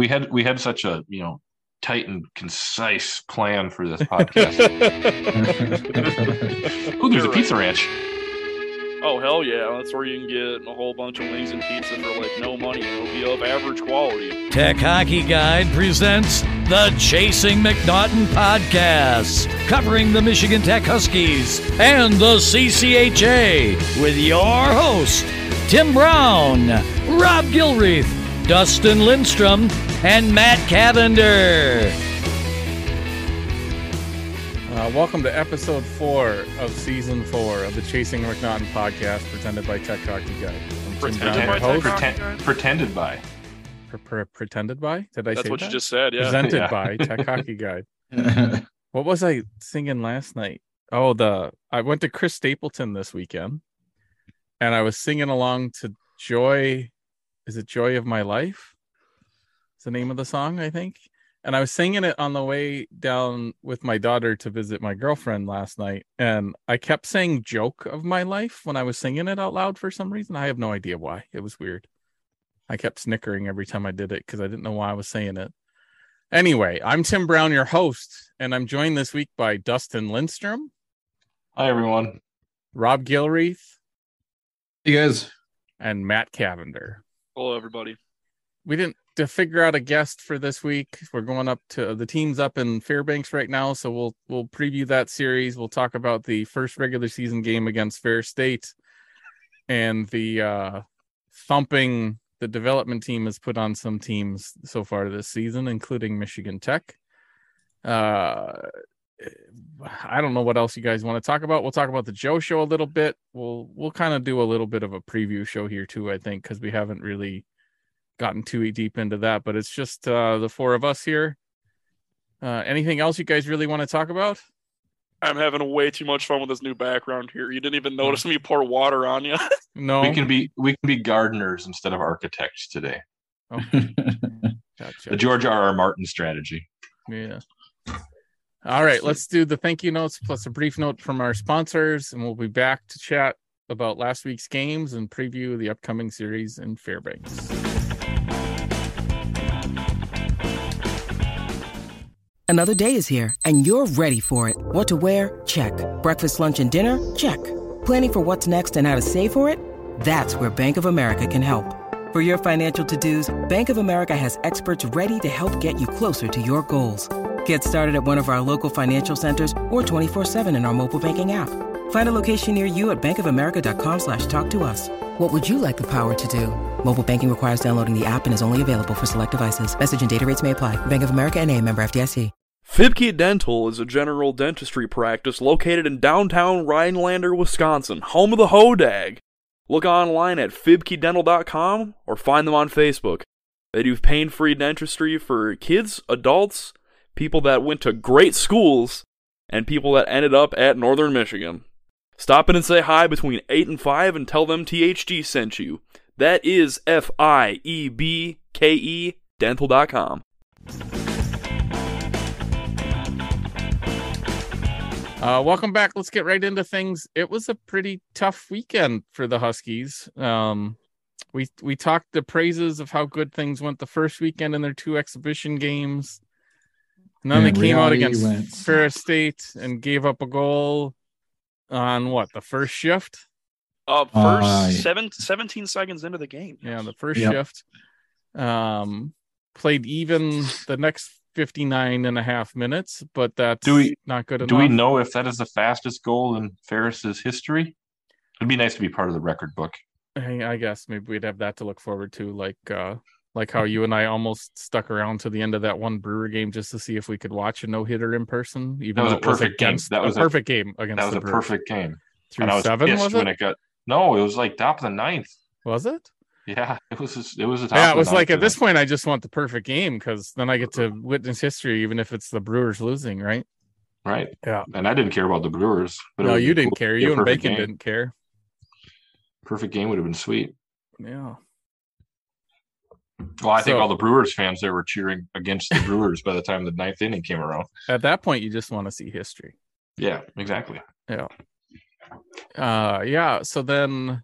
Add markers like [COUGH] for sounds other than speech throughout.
we had we had such a you know tight and concise plan for this [LAUGHS] podcast. oh, there's a pizza ranch. Oh hell yeah! That's where you can get a whole bunch of wings and pizza for like no money. It'll be of average quality. Tech Hockey Guide presents the Chasing McNaughton podcast, covering the Michigan Tech Huskies and the CCHA with your host Tim Brown, Rob Gilreath, Dustin Lindstrom, and Matt Cavender. Uh, welcome to episode four of season four of the Chasing McNaughton podcast, presented by Tech Hockey Guide. I'm Pretended by host. Pretend, pretended by. Pre- pre- pretended by? Did I That's say what that? you just said. Yeah. Presented [LAUGHS] Yeah. by Tech Hockey Guide. [LAUGHS] What was I singing last night? Oh, the I went to Chris Stapleton this weekend, and I was singing along to "Joy." Is it "Joy of My Life"? It's the name of the song, I think. And I was singing it on the way down with my daughter to visit my girlfriend last night, and I kept saying "joke of my life" when I was singing it out loud for some reason. I have no idea why. It was weird. I kept snickering every time I did it because I didn't know why I was saying it. Anyway, I'm Tim Brown, your host, and I'm joined this week by Dustin Lindstrom, Hi everyone. Rob Gilreath, You guys, and Matt Cavender. Hello, everybody. We didn't to figure out a guest for this week. We're going up to the team's up in Fairbanks right now, so we'll we'll preview that series. We'll talk about the first regular season game against Ferris State and the uh thumping the development team has put on some teams so far this season, including Michigan Tech. Uh I don't know what else you guys want to talk about. We'll talk about the Joe show a little bit. We'll we'll kind of do a little bit of a preview show here too, I think, because we haven't really gotten too deep into that. But it's just uh, the four of us here. Uh, anything else you guys really want to talk about? I'm having way too much fun with this new background here. You didn't even notice me pour water on you. [LAUGHS] No. We can be we can be gardeners instead of architects today. Oh, [LAUGHS] gotcha. The George R. R. Martin strategy. Yeah. All right, let's do the thank you notes plus a brief note from our sponsors, and we'll be back to chat about last week's games and preview the upcoming series in Fairbanks. Another day is here, and you're ready for it. What to wear? Check. Breakfast, lunch, and dinner? Check. Planning for what's next and how to save for it? That's where Bank of America can help. For your financial to-dos, Bank of America has experts ready to help get you closer to your goals. Get started at one of our local financial centers or 24-7 in our mobile banking app. Find a location near you at bankofamerica.com slash talk to us. What would you like the power to do? Mobile banking requires downloading the app and is only available for select devices. Message and data rates may apply. Bank of America and a member FDIC. Fiebke Dental is a general dentistry practice located in downtown Rhinelander, Wisconsin, home of the Hodag. Look online at fiebkedental.com or find them on Facebook. They do pain-free dentistry for kids, adults, people that went to great schools, and people that ended up at Northern Michigan. Stop in and say hi between 8 and 5 and tell them THG sent you. That is F I E B K E dental.com. Uh, welcome back. Let's get right into things. It was a pretty tough weekend for the Huskies. Um, we we talked the praises of how good things went the first weekend in their two exhibition games. And then they came out against went Ferris State and gave up a goal on what the first shift. Uh, first Uh, seven, 17 seconds into the game. Yeah, the first Yep. shift. Um, played even the next 59 and a half minutes, but that's Do we- not good enough. Do we know if that is the fastest goal in Ferris's history? It'd be nice to be part of the record book. I I guess maybe we'd have that to look forward to, like uh like how you and I almost stuck around to the end of that one Brewer game just to see if we could watch a no hitter in person. Even That was a it was perfect game. against That was a a- perfect game against That was a Brewers. perfect game. through and I was seven. pissed Was when it? it got no, it was like top of the ninth. Was it? Yeah, it was just, it was a top Yeah, it was like at this point, I just want the perfect game because then I get to witness history, even if it's the Brewers losing, right? right. Yeah. And I didn't care about the Brewers. But no, you didn't cool care. You and Bacon game. didn't care. Perfect game would have been sweet. Yeah. Well, I think So- all the Brewers fans there were cheering against the Brewers by the time the ninth inning came around. At that point, you just want to see history. Yeah, exactly. Yeah. Uh yeah so then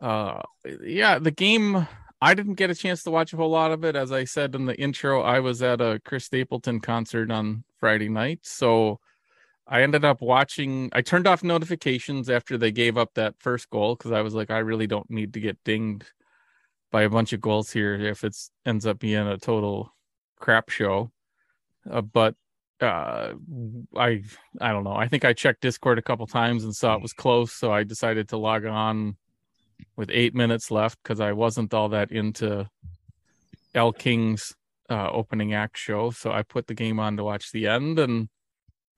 uh yeah the game I didn't get a chance to watch a whole lot of it. As I said in the intro, I was at a Chris Stapleton concert on Friday night. So I ended up watching, I turned off notifications after they gave up that first goal because I was like, I really don't need to get dinged by a bunch of goals here if it ends up being a total crap show. Uh, but uh, I I don't know. I think I checked Discord a couple times and saw it was close, so I decided to log on with eight minutes left because I wasn't all that into Elle King's uh, opening act show. So I put the game on to watch the end and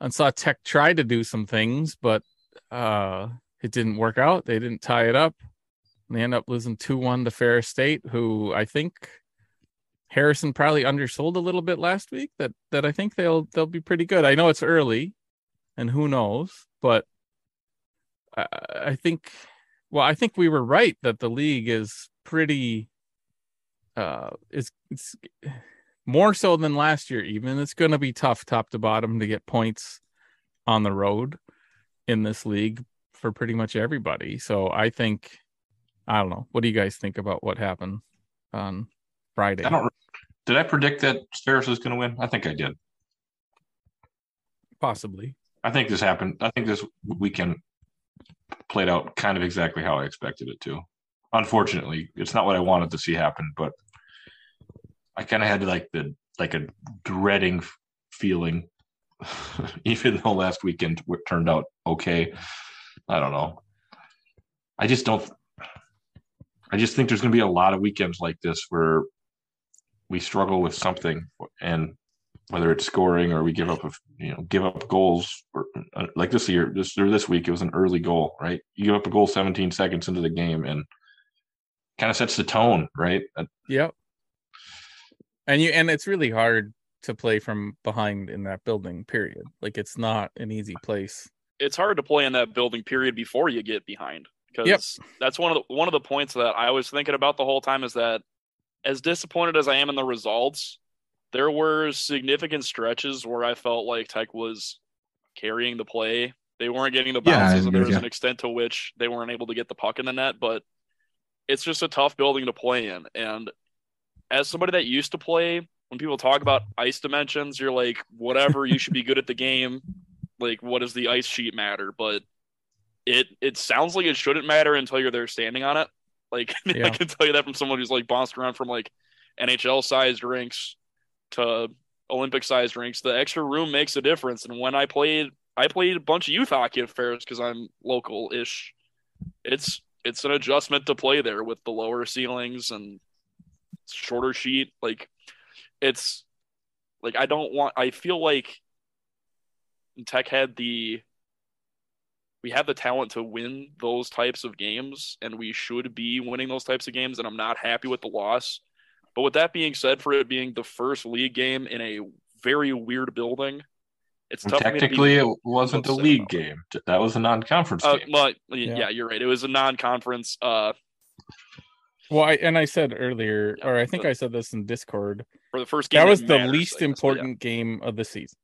and saw Tech try to do some things, but uh, it didn't work out. They didn't tie it up. And they end up losing two one to Ferris State, who I think Harrison probably undersold a little bit last week. That that I think they'll they'll be pretty good. I know it's early, and who knows, but I, I think well, I think we were right that the league is pretty uh is it's more so than last year even it's going to be tough top to bottom to get points on the road in this league for pretty much everybody so i think i don't know what do you guys think about what happened on friday I don't. Did I predict that Ferris is going to win? I think I did. possibly I think this happened. I think this weekend played out kind of exactly how I expected it to. Unfortunately, it's not what I wanted to see happen, but I kind of had like the like a dreading feeling, [LAUGHS] even though last weekend turned out okay. I don't know. I just don't. I just think there's going to be a lot of weekends like this where we struggle with something, and whether it's scoring or we give up, a, you know, give up goals. Or, uh, like this year, this or this week, it was an early goal, right? You give up a goal 17 seconds into the game, and kind of sets the tone, right? Uh, Yep. And you and it's really hard to play from behind in that building, period. Like it's not an easy place. it's hard to play in that building period before you get behind because Yep. that's one of the one of the points that I was thinking about the whole time is that as disappointed as I am in the results, there were significant stretches where I felt like Tech was carrying the play. They weren't getting the Yeah, bounces, and there was you. an extent to which they weren't able to get the puck in the net. But it's just a tough building to play in. And as somebody that used to play, when people talk about ice dimensions, you're like, whatever, you should be good at the game. Like, what does the ice sheet matter? But it it sounds like it shouldn't matter until you're there standing on it. Like [LAUGHS] I Yeah. can tell you that from someone who's like bounced around from like NHL sized rinks to Olympic sized rinks. The extra room makes a difference. And when I played, I played a bunch of youth hockey at Ferris because I'm local ish. It's it's an adjustment to play there with the lower ceilings and shorter sheet. Like it's like I don't want. I feel like Tech had the we have the talent to win those types of games, and we should be winning those types of games. And I'm not happy with the loss. But with that being said, for it being the first league game in a very weird building, it's tough. for to technically, it wasn't a league about it. game. That was a non-conference Uh, game. well, Yeah. yeah. you're right. It was a non-conference. Uh, Well, I, and I said earlier, Yeah, or I think but- I said this in Discord. for the first game, That was the matters, least I guess, but yeah. important game of the season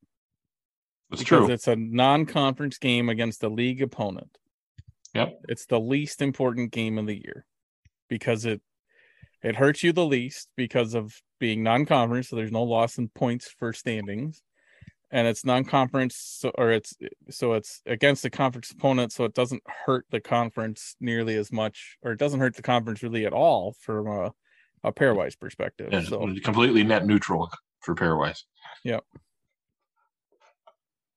It's because true. it's a non-conference game against a league opponent. Yep. It's the least important game of the year because it it hurts you the least because of being non-conference, so there's no loss in points for standings. And it's non-conference, so, or it's so it's against the conference opponent, so it doesn't hurt the conference nearly as much, or it doesn't hurt the conference really at all from a, a pairwise perspective. Yeah, so completely net neutral for pairwise.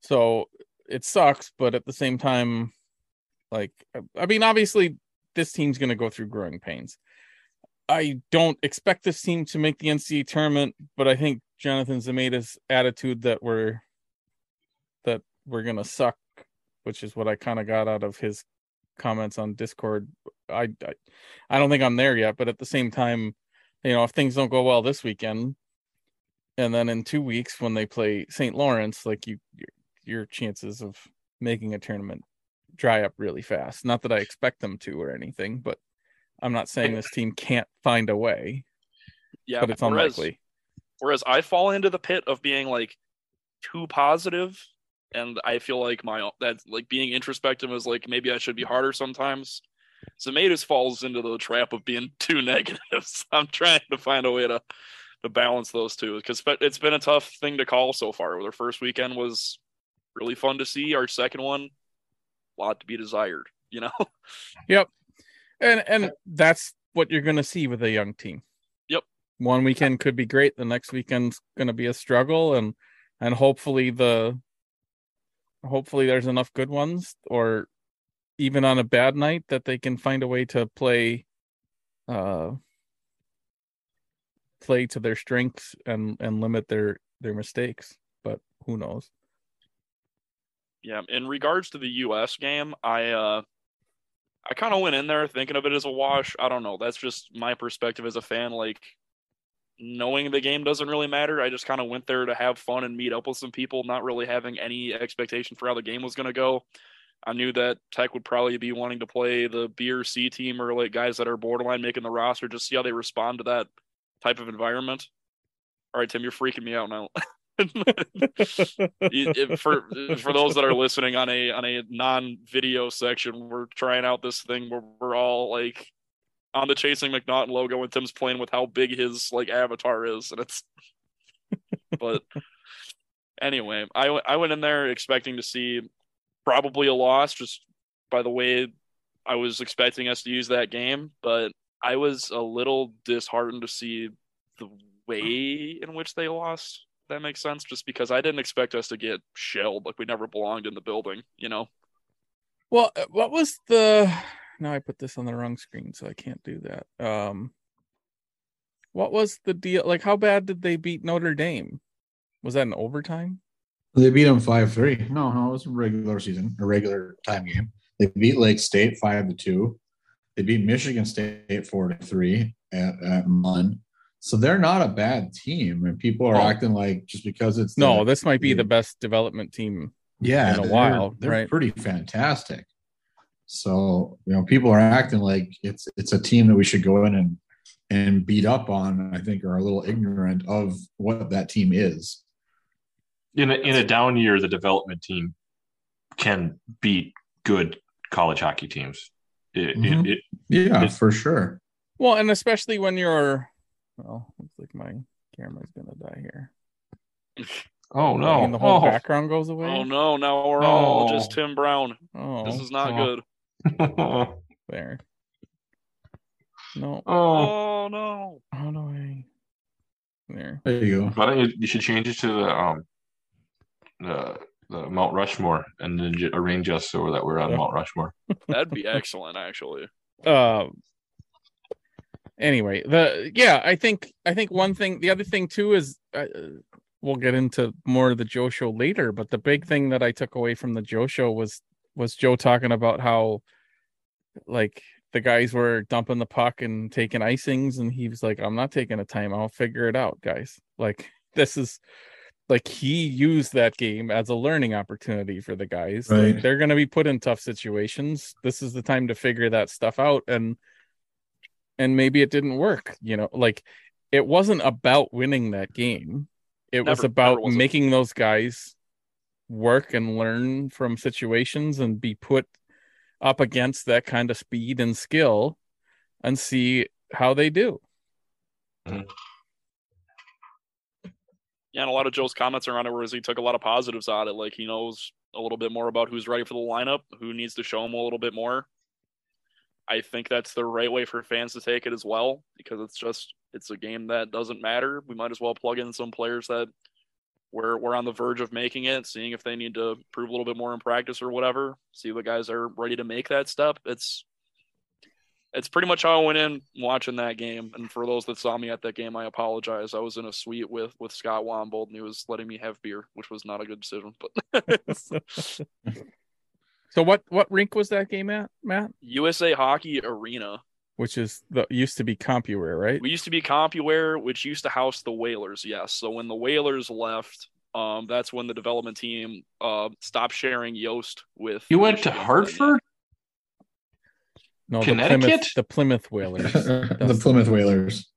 So it sucks, but at the same time, like I mean, obviously this team's gonna go through growing pains. I don't expect this team to make the NCAA tournament, but I think Jonathan Zemaitis' attitude that we're that we're gonna suck, which is what I kind of got out of his comments on Discord. I, I I don't think I'm there yet, but at the same time, you know, if things don't go well this weekend, and then in two weeks when they play St. Lawrence, like you, your, chances of making a tournament dry up really fast. Not that I expect them to or anything, but I'm not saying this team can't find a way, yeah, but it's whereas- unlikely. Whereas I fall into the pit of being like too positive, and I feel like my that like being introspective is like maybe I should be harder sometimes. Zemaitis falls into the trap of being [LAUGHS] too negative. So I'm trying to find a way to to balance those two because it's been a tough thing to call so far. Their first weekend was really fun to see. Our second one, a lot to be desired. You know. [LAUGHS] Yep. And and that's what you're going to see with a young team. Yep. One weekend could be great. The next weekend's going to be a struggle, and and hopefully the hopefully there's enough good ones, or even on a bad night that they can find a way to play, uh, play to their strengths and and limit their their mistakes. But who knows? Yeah. In regards to the U.S. game, I uh I kind of went in there thinking of it as a wash. I don't know. That's just my perspective as a fan. Like knowing the game doesn't really matter. I just kind of went there to have fun and meet up with some people, not really having any expectation for how the game was going to go. I knew that Tech would probably be wanting to play the B or C team or like guys that are borderline making the roster, just see how they respond to that type of environment. All right, Tim, you're freaking me out now. [LAUGHS] for for those that are listening on a on a non video section, we're trying out this thing where we're all like on the chasing McNaughton logo, and Tim's playing with how big his like avatar is, and it's. [LAUGHS] but anyway, I I went in there expecting to see probably a loss, just by the way I was expecting us to use that game, but I was a little disheartened to see the way in which they lost that makes sense. Just because I didn't expect us to get shelled, like we never belonged in the building, you know. Well, uh, what was the? Now I put this on the wrong screen, so I can't do that. Um, what was the deal? Like, how bad did they beat Notre Dame? Was that an overtime? They beat them five three. No, no, it was a regular season, a regular time game. They beat Lake State five to two. They beat Michigan State four to three at, at Munn. So they're not a bad team, and people are oh. acting like just because it's no, the, this might be the best development team. Yeah, in a while, they're right? Pretty fantastic. So you know, people are acting like it's it's a team that we should go in and and beat up on. I think are a little ignorant of what that team is. In a, in a down year, the development team can beat good college hockey teams. It, mm-hmm. it, it, yeah, for sure. Well, and especially when you're well, looks like my camera's gonna die here. Oh no! And the whole oh. background goes away. Oh no! Now we're all just Tim Brown. Oh, this is not oh. good. [LAUGHS] there. No. Oh. oh no! How do I? There. There you go. Why don't you? You should change it to the um the the Mount Rushmore and then arrange us so that we're on yeah. Mount Rushmore. That'd be [LAUGHS] excellent, actually. Um anyway the yeah i think i think one thing the other thing too is uh, we'll get into more of the joe show later but the big thing that i took away from the joe show was was joe talking about how like the guys were dumping the puck and taking icings and he was like i'm not taking a time i'll figure it out guys. Like [LAUGHS] this is like he used that game as a learning opportunity for the guys. Right. like, they're going to be put in tough situations. This is the time to figure that stuff out and and maybe it didn't work you know like it wasn't about winning that game. It never, was about making those guys work and learn from situations and be put up against that kind of speed and skill and see how they do. Mm-hmm. yeah and a lot of joe's comments around it was he took a lot of positives out of it like he knows a little bit more about who's ready for the lineup who needs to show him a little bit more I think that's the right way for fans to take it as well because it's just it's a game that doesn't matter. We might as well plug in some players that we're we're on the verge of making it, seeing if they need to prove a little bit more in practice or whatever. See what guys are ready to make that step. It's it's pretty much how I went in watching that game. And for those that saw me at that game, I apologize. I was in a suite with with Scott Wombold and he was letting me have beer, which was not a good decision. But [LAUGHS] [LAUGHS] So what what rink was that game at, Matt? USA Hockey Arena, which is the used to be Compuware, right? We used to be Compuware, which used to house the Whalers. Yes. So when the Whalers left, um, that's when the development team uh stopped sharing Yost with. You went to Hartford. No, Connecticut. The Plymouth, the Plymouth Whalers. [LAUGHS] the Plymouth Whalers.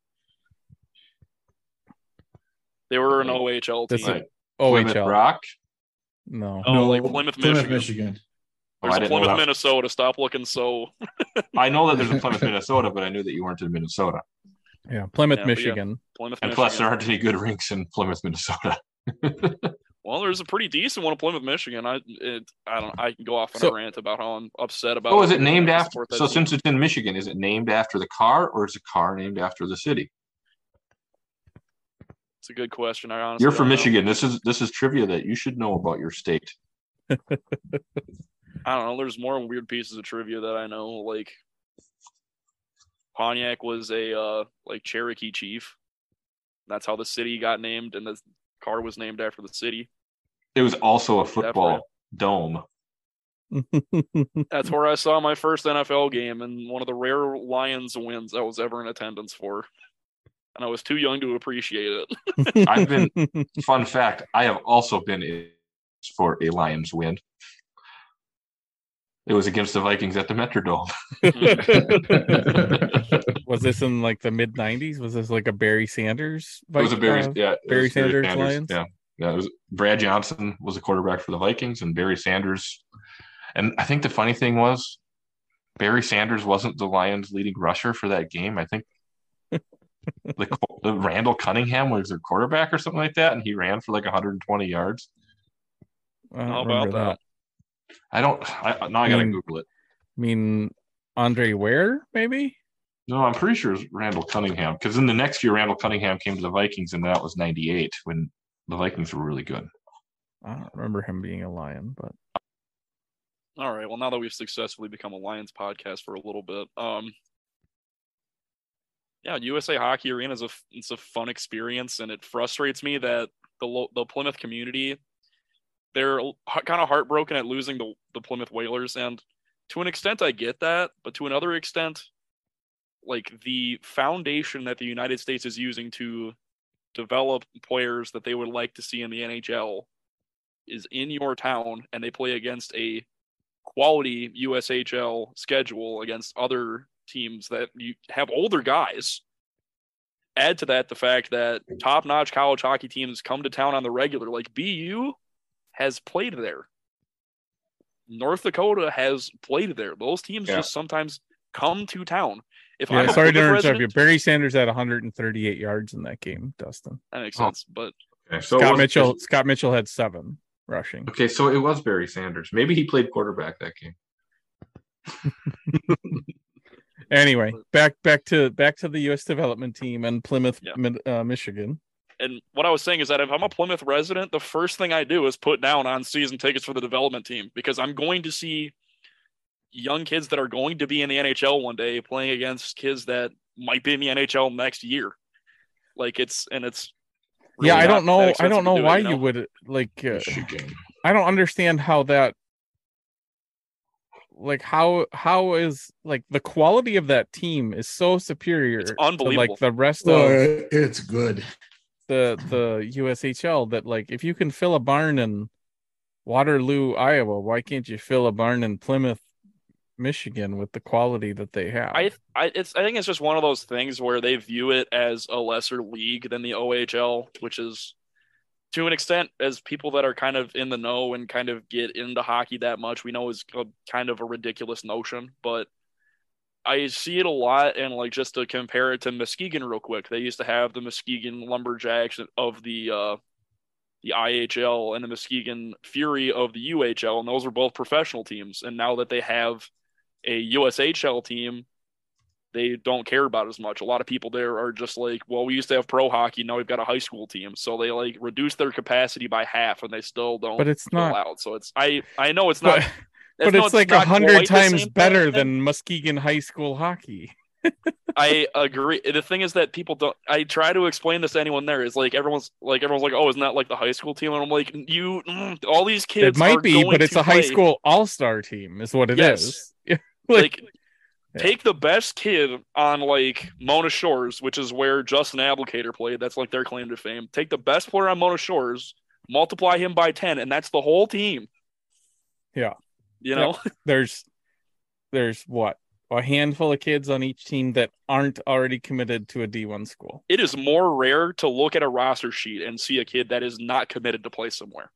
They were an OHL team. Like OHL Plymouth Rock. No. Oh, no, like Plymouth, Plymouth, Michigan. Michigan. Oh, There's I a Plymouth. Minnesota. Stop looking so. [LAUGHS] I know that there's a Plymouth, [LAUGHS] Minnesota, but I knew that you weren't in Minnesota. Yeah, Plymouth, Yeah, but yeah. Michigan. Plymouth, And plus, there aren't any good rinks in Plymouth, Minnesota. [LAUGHS] Well, there's a pretty decent one in Plymouth, Michigan. I it, I don't. I can go off on So- a rant about how I'm upset about. Oh, is it named after? So team. since it's in Michigan, is it named after the car, or is the car named after the city? it's a good question. I honestly You're from don't know. Michigan. This is this is trivia that you should know about your state. I don't know. There's more weird pieces of trivia that I know. Like Pontiac was a uh like Cherokee chief. That's how the city got named, and the car was named after the city. It was also a football right. dome. [LAUGHS] That's where I saw my first NFL game and one of the rare Lions wins I was ever in attendance for. And I was too young to appreciate it. I've been- [LAUGHS] Fun fact: I have also been in for a Lions win. It was against the Vikings at the Metrodome. [LAUGHS] [LAUGHS] was this in like the mid '90s? Was this like a Barry Sanders? was a Barry, uh, yeah, it Barry Sanders Lions? Yeah, yeah. It was Brad Johnson was the quarterback for the Vikings, and Barry Sanders. And I think the funny thing was, Barry Sanders wasn't the Lions' leading rusher for that game. I think [LAUGHS] the, the Randall Cunningham was their quarterback or something like that, and he ran for like 120 yards. How about remember that? I don't. I, now I gotta Hmm. Google it. I mean, Andre Ware, maybe. No, I'm pretty sure it's Randall Cunningham because in the next year, Randall Cunningham came to the Vikings, and that was '98 when the Vikings were really good. I don't remember him being a Lion, but All right. Well, now that we've successfully become a Lions podcast for a little bit, um, yeah, USA Hockey Arena is a it's a fun experience, and it frustrates me that the the Plymouth community they're kind of heartbroken at losing the the Plymouth Whalers, and to an extent, I get that, but to another extent, like the foundation that the United States is using to develop players that they would like to see in the NHL is in your town, and they play against a quality USHL schedule against other teams that you have older guys. Add to that the fact that top notch college hockey teams come to town on the regular. Like BU has played there. North Dakota has played there. Those teams Yeah. just sometimes come to town. If yeah. I'm Sorry to interrupt you. Barry Sanders had 138 yards in that game. Dustin that makes Oh. sense. But Okay, so Scott was- Mitchell. Scott Mitchell had seven rushing. Okay, so it was Barry Sanders. Maybe he played quarterback that game. [LAUGHS] [LAUGHS] Anyway, back back to back to the U.S. development team and Plymouth, Yeah. Uh, Michigan. And what I was saying is that if I'm a Plymouth resident, the first thing I do is put down on season tickets for the development team because I'm going to see young kids that are going to be in the NHL one day playing against kids that might be in the NHL next year. Like it's and it's yeah, I don't know. I don't know do it, why know? you would like. Uh, I don't understand how that. Like how how is like the quality of that team is so superior It's to unbelievable. like the rest of it- it's good. The the USHL that like if you can fill a barn in Waterloo, Iowa, why can't you fill a barn in Plymouth, Michigan with the quality that they have? I I it's I think it's just one of those things where they view it as a lesser league than the OHL, which is to an extent as people that are kind of in the know and kind of get into hockey that much, we know is kind of a ridiculous notion, but I see it a lot and like just to compare it to Muskegon real quick. They used to have the Muskegon Lumberjacks of the uh the IHL and the Muskegon Fury of the UHL, and those were both professional teams. And now that they have a USHL team, they don't care about as much. A lot of people there are just like, well, we used to have pro hockey, now we've got a high school team, so they like reduce their capacity by half, and they still don't. but it's not. out. So it's I I know it's not, But, it's like a hundred times better thing. than Muskegon high school hockey. [LAUGHS] I agree. The thing is that people don't. I try to explain this to anyone there. Is like everyone's like everyone's like, oh, isn't that like the high school team? And I'm like, you, mm, all these kids. it might be, but it's a high school all star team, is what it is. Yes. [LAUGHS] like, like take the best kid on like Mona Shores, which is where Justin Abdelkader played. That's like their claim to fame. Take the best player on Mona Shores, multiply him by ten, and that's the whole team. Yeah. You know, [LAUGHS] there's there's what a handful of kids on each team that aren't already committed to a D1 school. it is more rare to look at a roster sheet and see a kid that is not committed to play somewhere.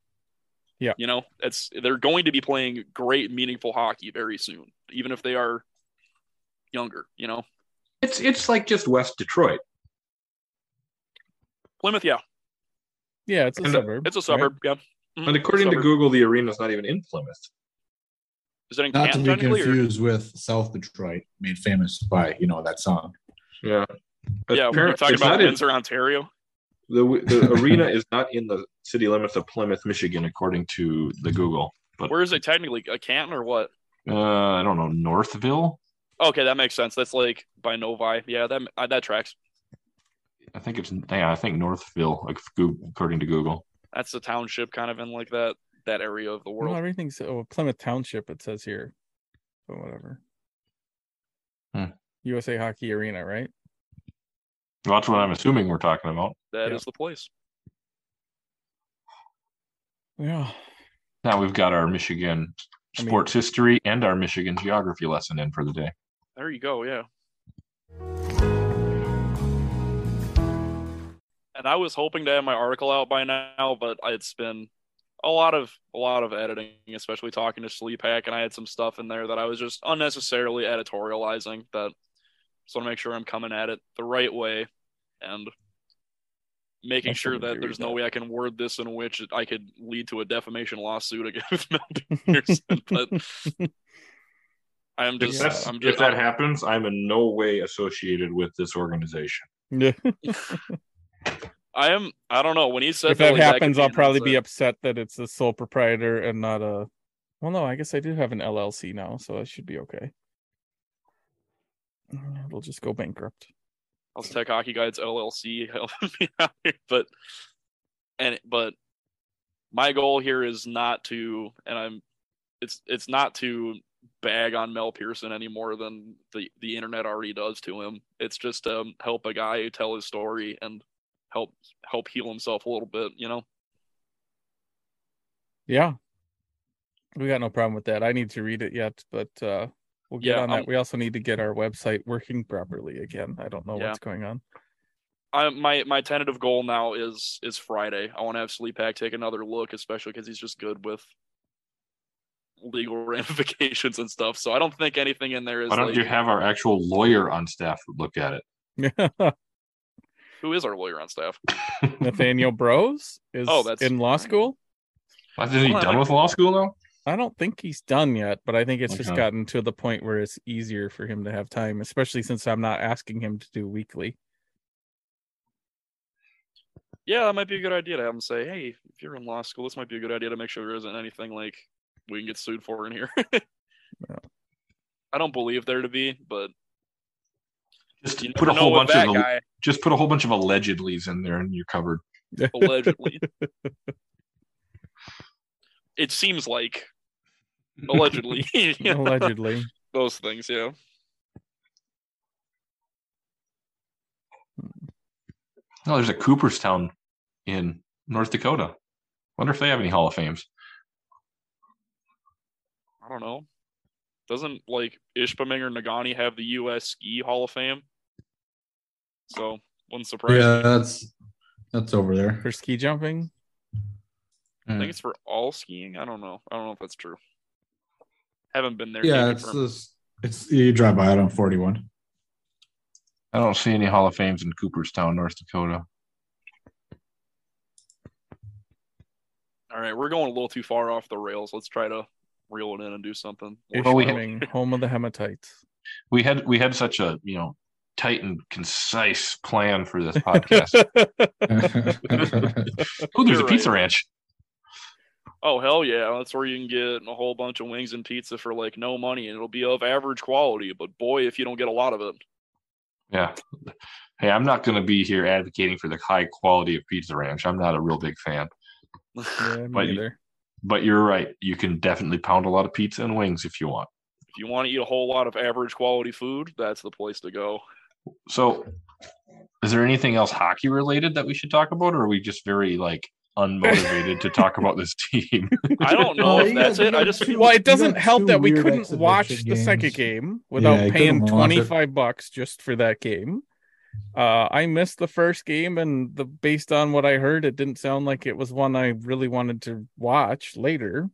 Yeah. You know, it's they're going to be playing great, meaningful hockey very soon, even if they are younger. You know, It's it's like just West Detroit. Plymouth, yeah, Yeah, it's a And, uh, suburb. it's a right? suburb. Yeah, Mhm, And according to. Google, the arena's not even in Plymouth. Is it in Not to be technically? or- confused with South Detroit, made famous by you know that song. Yeah. Yeah, we're talking it's about not in- Windsor, Ontario. the the arena is not in the city limits of Plymouth, Michigan, according to the Google. But Where is it technically? A Canton or what? uh, I don't know Northville. Okay, that makes sense. That's like by Novi. Yeah, that uh, that tracks. I think it's yeah. I think Northville, like Goo- according to Google. That's the township kind of in like that that area of the Well, world. everything's oh, Plymouth Township. It says here, but whatever. Hmm. USA Hockey Arena, right? Well, that's what I'm assuming we're talking about. That is Yeah. the place. Yeah. Now we've got our Michigan I mean- sports history and our Michigan geography lesson in for the day. There you go. Yeah. And I was hoping to have my article out by now, but it's been a lot of a lot of editing, especially talking to Sleep Hack, and I had some stuff in there that I was just unnecessarily editorializing. That just want to make sure I'm coming at it the right way, and making I sure that there's with no that. way I can word this in which I could lead to a defamation lawsuit against [LAUGHS] Mel [LAUGHS] Pearson. but I'm If, just, that's- I'm if just, that happens, I'm in no way associated with this organization. Yeah. [LAUGHS] I am. I don't know when he said if that could happens, I'll probably be upset. that it's the sole proprietor and not a. Well, no, I guess I do have an LLC now, so I should be okay. Uh, It'll just go bankrupt. How's Tech Hockey Guides LLC [LAUGHS] helping me out here? But and but my goal here is not to, and I'm, it's it's not to bag on Mel Pearson any more than the the internet already does to him. It's just to help a guy tell his story and help help heal himself a little bit. You know. Yeah. We got no problem with that. I need to read it yet, but uh we'll get Yeah, on I'm- that. We also need to get our website working properly again. I don't know Yeah. what's going on. I my my tentative goal now is is Friday. I want to have Sleep Hack take another look, especially because he's just good with legal [LAUGHS] ramifications and stuff. So I don't think anything in there is Why don't like, you have our actual lawyer on staff look at it? [LAUGHS] [LAUGHS] who is our lawyer on staff. [LAUGHS] Nathaniel Bros is Oh, that's- in law school. Isn't he Hold on, done I- with law school now? I don't think he's done yet, but I think it's just gotten to the point where it's easier for him to have time, especially since I'm not asking him to do weekly. Yeah, that might be a good idea to have him say, "Hey, if you're in law school, this might be a good idea to make sure there isn't anything like we can get sued for in here." [LAUGHS] I don't believe there to be, but Just you put a whole bunch of guy just put a whole bunch of allegedlys in there, and you're covered. allegedly. [LAUGHS] it seems like [LAUGHS] allegedly, [LAUGHS] Allegedly. those things. Yeah. Oh, there's a Cooperstown in North Dakota. Wonder if they have any Hall of Fames. I don't know. Doesn't like Ishpeming or Negaunee have the U.S. Ski Hall of Fame? So wouldn't surprise Yeah, me. that's that's over there. For ski jumping. I think it's for all skiing. I don't know. I don't know if that's true. Haven't been there. Yeah, it's this. It's you drive by it on forty one. I don't see any Hall of Fames in Cooperstown, North Dakota. All right, we're going a little too far off the rails. Let's try to reel it in and do something. Well, we- Ishpeming, home of the hematites. [LAUGHS] We had we had such a you know tight and concise plan for this podcast. [LAUGHS] [LAUGHS] oh, there's You're a pizza right. ranch. Oh hell yeah! That's where you can get a whole bunch of wings and pizza for like no money, and it'll be of average quality. But boy, if you don't get a lot of it, Yeah. Hey, I'm not going to be here advocating for the high quality of Pizza Ranch. I'm not a real big fan. Yeah, me But you- neither. But you're right. You can definitely pound a lot of pizza and wings if you want. if you want to eat a whole lot of average quality food, that's the place to go. So, is there anything else hockey related that we should talk about, or are we just very like unmotivated to talk about this [LAUGHS] team? I don't know Oh, if you that's got- it. I just two- Well, it doesn't help that we couldn't watch exhibition the second game without Yeah, paying couldn't watch it. 25 bucks just for that game. Uh, I missed the first game, and the based on what I heard, it didn't sound like it was one I really wanted to watch later.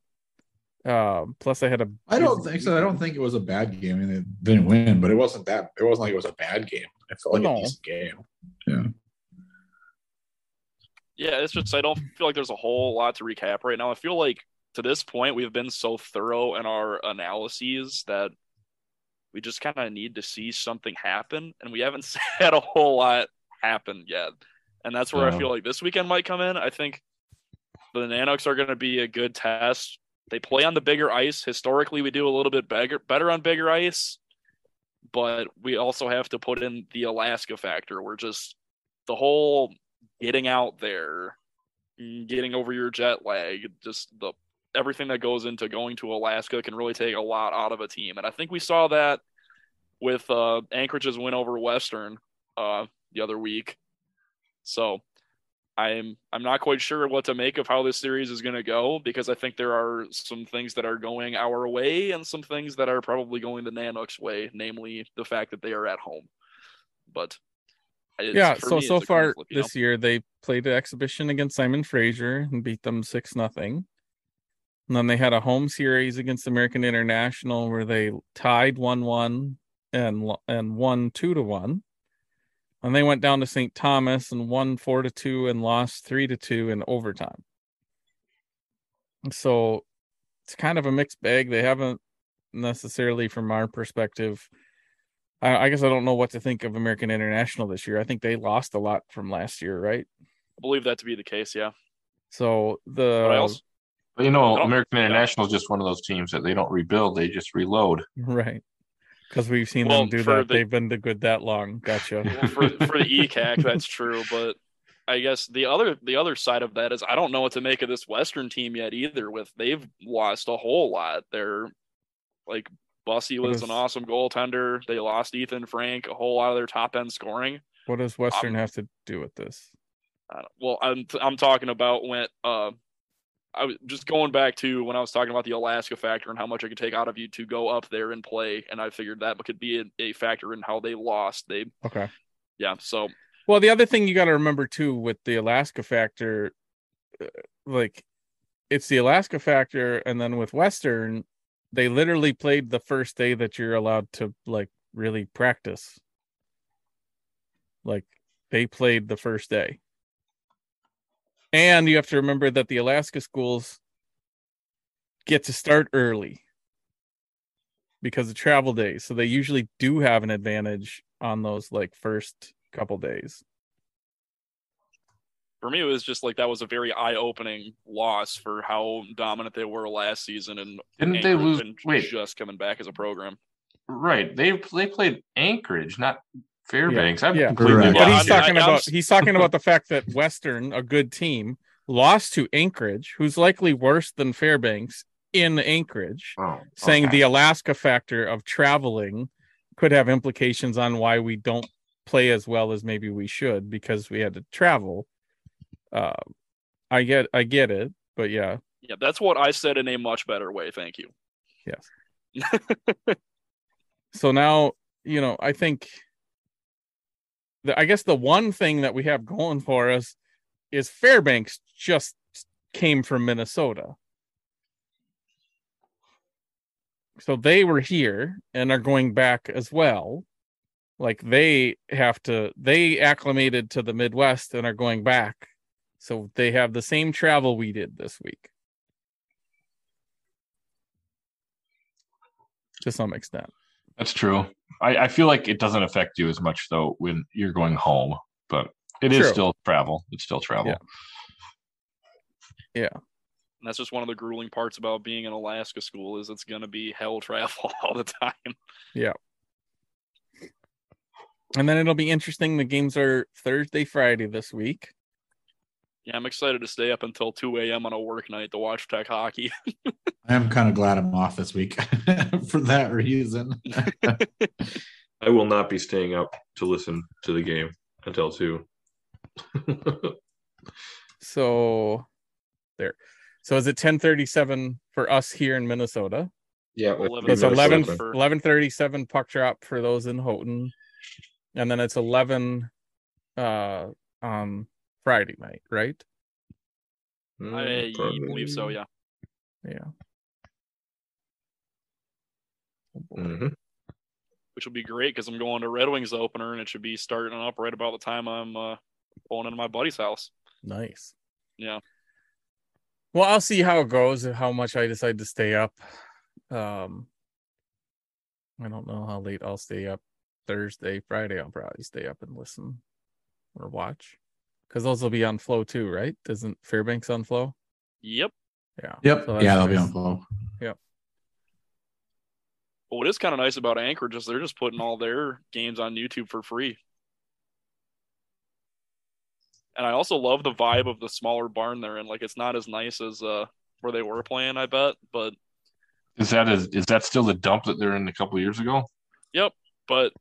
Uh, plus, I had a. I don't think so. I don't think it was a bad game. I mean, they didn't win, but it wasn't that. It wasn't like it was a bad game. It felt like No. a decent game. Yeah. Yeah, it's just I don't feel like there's a whole lot to recap right now. I feel like to this point we've been so thorough in our analyses that we just kind of need to see something happen, and we haven't [LAUGHS] had a whole lot happen yet. And that's where I feel like this weekend might come in. I think the Nanooks are going to be a good test. They play on the bigger ice. Historically, we do a little bit better better on bigger ice, but we also have to put in the Alaska factor. We're just the whole getting out there, mm, getting over your jet lag, just the everything that goes into going to Alaska can really take a lot out of a team. And I think we saw that with uh, Anchorage's win over Western uh, the other week. So I'm I'm not quite sure what to make of how this series is going to go because I think there are some things that are going our way and some things that are probably going the Nanook's way, namely the fact that they are at home. But yeah. So me, so far you know? this year, they played an exhibition against Simon Fraser and beat them six nothing. And then they had a home series against American International where they tied one one and and won two to one. And they went down to St. Thomas and won four to two and lost three to two in overtime. So it's kind of a mixed bag. They haven't necessarily, from our perspective, I, I guess I don't know what to think of American International this year. I think they lost a lot from last year, right? I believe that to be the case. Yeah. So the But I also But you know, I American yeah. International is just one of those teams that they don't rebuild; they just reload. right because we've seen Well, them do that. the- They've been the good that long. Gotcha. [LAUGHS] well, for for the ECAC, that's true. But I guess the other the other side of that is I don't know what to make of this Western team yet either. With they've lost a whole lot. They're like Bussi was is- an awesome goaltender. They lost Ethan Frank, a whole lot of their top end scoring. what does Western Um, have to do with this? I don't- well, I'm I'm talking about when uh, I was just going back to when I was talking about the Alaska factor and how much I could take out of you to go up there and play, and I figured that could be a, a factor in how they lost. They Okay. yeah, so Well, the other thing you got to remember too with the Alaska factor, uh, like it's the Alaska factor, and then with Western, they literally played the first day that you're allowed to like really practice. Like they played the first day. And you have to remember that the Alaska schools get to start early because of travel days. So they usually do have an advantage on those like first couple days. for me, it was just like that was a very eye-opening loss for how dominant they were last season, and Didn't they lose? Wait, just coming back as a program. right? They they played Anchorage, not Fairbanks. I'm yeah. completely Correct. But he's I- I- talking about he's talking about the fact that Western, a good team, lost to Anchorage, who's likely worse than Fairbanks in Anchorage, Oh, saying okay. the Alaska factor of traveling could have implications on why we don't play as well as maybe we should because we had to travel. Uh, I get I get it, but yeah, Yeah, that's what I said in a much better way. Thank you. Yes. [LAUGHS] so now you know i think the, i guess the one thing that we have going for us is fairbanks just came from minnesota. So they were here and are going back as well. Like they have to they acclimated to the midwest and are going back. So they have the same travel we did this week. To some extent. That's true. I, I feel like it doesn't affect you as much though when you're going home, but it is True. still travel. It's still travel. Yeah. And that's just one of the grueling parts about being in Alaska school is it's going to be hell travel [LAUGHS] all the time. Yeah. And then it'll be interesting. The games are Thursday, Friday this week. Yeah, I'm excited to stay up until 2 a.m. on a work night to watch Tech hockey. [LAUGHS] I am kind of glad I'm off this week [LAUGHS] for that reason. [LAUGHS] I will not be staying up to listen to the game until two. So there. So is it 1037 for us here in Minnesota? yeah, It's Minnesota 11 for- 1137 puck drop for those in Houghton. And then it's 11 uh on Friday night, right? I believe so. Yeah. Yeah. Mhm. which will be great because I'm going to Red Wings opener and it should be starting up right about the time I'm uh, pulling into my buddy's house. Nice. Yeah. Well, I'll see how it goes and how much I decide to stay up. Um I don't know how late I'll stay up. Thursday, Friday, I'll probably stay up and listen or watch. Because those will be on flow too, right? Doesn't Fairbanks on flow? Yep. Yeah. Yep. So yeah, they'll be on flow. Yep. But what is kind of nice about Anchorage is they're just putting all their games on YouTube for free. And I also love the vibe of the smaller barn they're in. Like it's not as nice as uh where they were playing, I bet, but Is that is, is that still the dump that they're in a couple years ago? Yep. But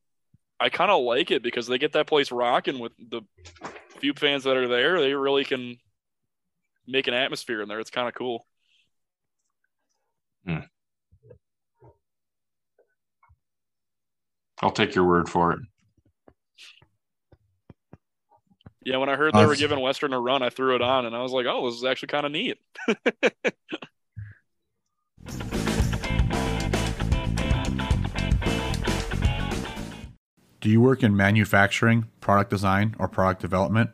I kind of like it because they get that place rocking with the few fans that are there. They really can make an atmosphere in there. It's kind of cool. Hmm. I'll take your word for it. Yeah, when I heard they were giving Western a run, I threw it on and I was like, "Oh, this is actually kind of neat." [LAUGHS] Do you work in manufacturing, product design, or product development?